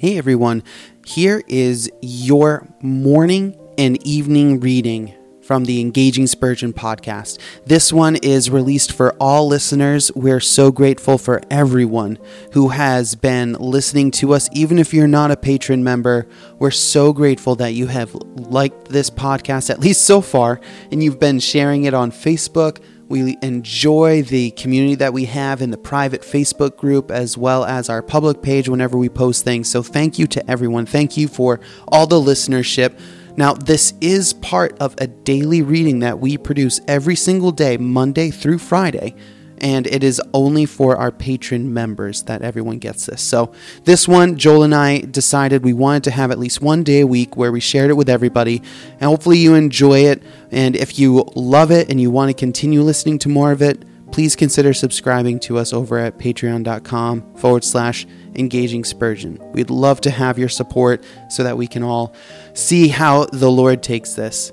Hey everyone, here is your morning and evening reading from the Engaging Spurgeon podcast. This one is released for all listeners. We're so grateful for everyone who has been listening to us, even if you're not a patron member. We're so grateful that you have liked this podcast, at least so far, and you've been sharing it on Facebook we enjoy the community that we have in the private Facebook group as well as our public page whenever we post things. So, thank you to everyone. Thank you for all the listenership. Now, this is part of a daily reading that we produce every single day, Monday through Friday and it is only for our patron members that everyone gets this. So, this one, Joel and I decided we wanted to have at least one day a week where we shared it with everybody, and hopefully you enjoy it. And if you love it and you want to continue listening to more of it, please consider subscribing to us over at patreon.com forward slash engaging Spurgeon. We'd love to have your support so that we can all see how the Lord takes this.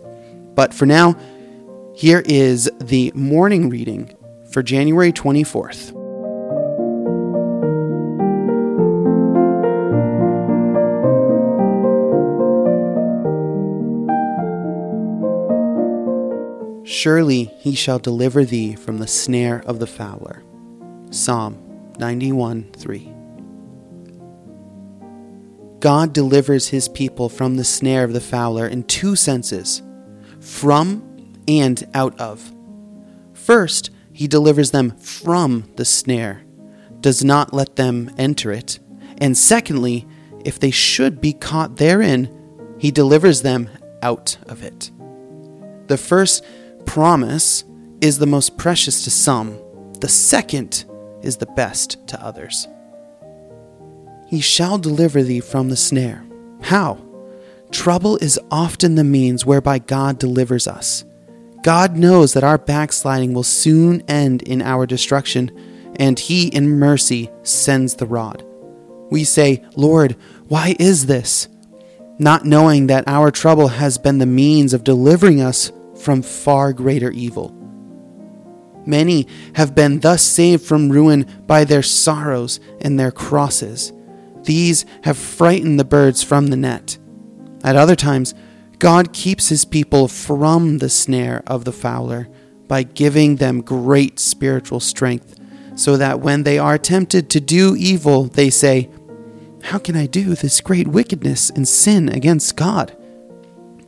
But for now, here is the morning reading for January 24th. Surely he shall deliver thee from the snare of the fowler. Psalm 91 3. God delivers his people from the snare of the fowler in two senses from and out of. First, he delivers them from the snare, does not let them enter it. And secondly, if they should be caught therein, he delivers them out of it. The first promise is the most precious to some, the second is the best to others. He shall deliver thee from the snare. How? Trouble is often the means whereby God delivers us. God knows that our backsliding will soon end in our destruction, and He, in mercy, sends the rod. We say, Lord, why is this? Not knowing that our trouble has been the means of delivering us from far greater evil. Many have been thus saved from ruin by their sorrows and their crosses. These have frightened the birds from the net. At other times, God keeps his people from the snare of the fowler by giving them great spiritual strength, so that when they are tempted to do evil, they say, How can I do this great wickedness and sin against God?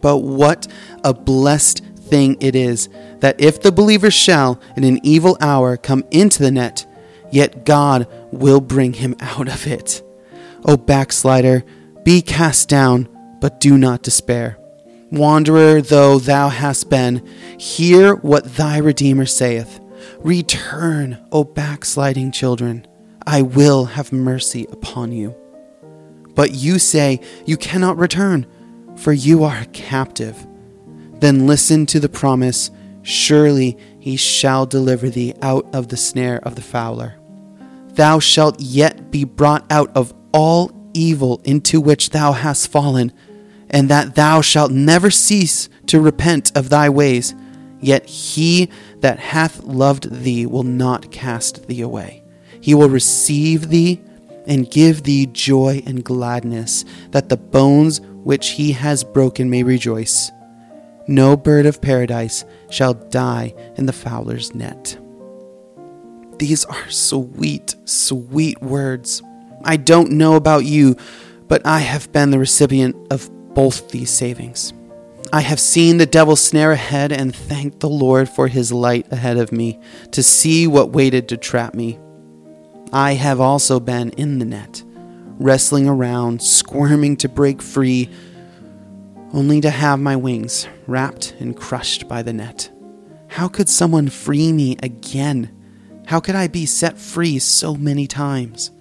But what a blessed thing it is that if the believer shall in an evil hour come into the net, yet God will bring him out of it. O backslider, be cast down, but do not despair. Wanderer though thou hast been, hear what thy Redeemer saith. Return, O backsliding children, I will have mercy upon you. But you say, You cannot return, for you are a captive. Then listen to the promise Surely he shall deliver thee out of the snare of the fowler. Thou shalt yet be brought out of all evil into which thou hast fallen and that thou shalt never cease to repent of thy ways. Yet he that hath loved thee will not cast thee away. He will receive thee and give thee joy and gladness, that the bones which he has broken may rejoice. No bird of paradise shall die in the fowler's net. These are sweet, sweet words. I don't know about you, but I have been the recipient of both these savings. I have seen the devil's snare ahead and thanked the Lord for his light ahead of me to see what waited to trap me. I have also been in the net, wrestling around, squirming to break free, only to have my wings wrapped and crushed by the net. How could someone free me again? How could I be set free so many times?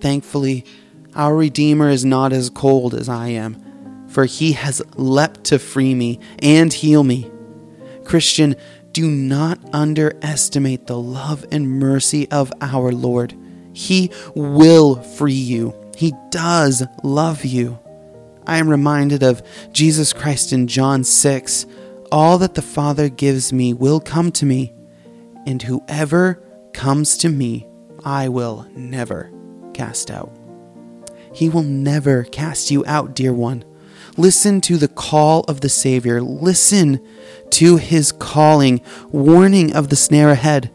Thankfully, our Redeemer is not as cold as I am for he has leapt to free me and heal me. Christian, do not underestimate the love and mercy of our Lord. He will free you, He does love you. I am reminded of Jesus Christ in John 6. All that the Father gives me will come to me, and whoever comes to me, I will never cast out. He will never cast you out, dear one. Listen to the call of the Savior. Listen to his calling, warning of the snare ahead.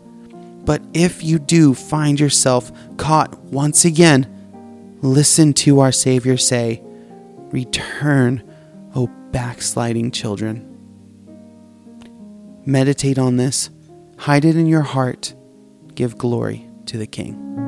But if you do find yourself caught once again, listen to our Savior say, Return, O backsliding children. Meditate on this, hide it in your heart, give glory to the King.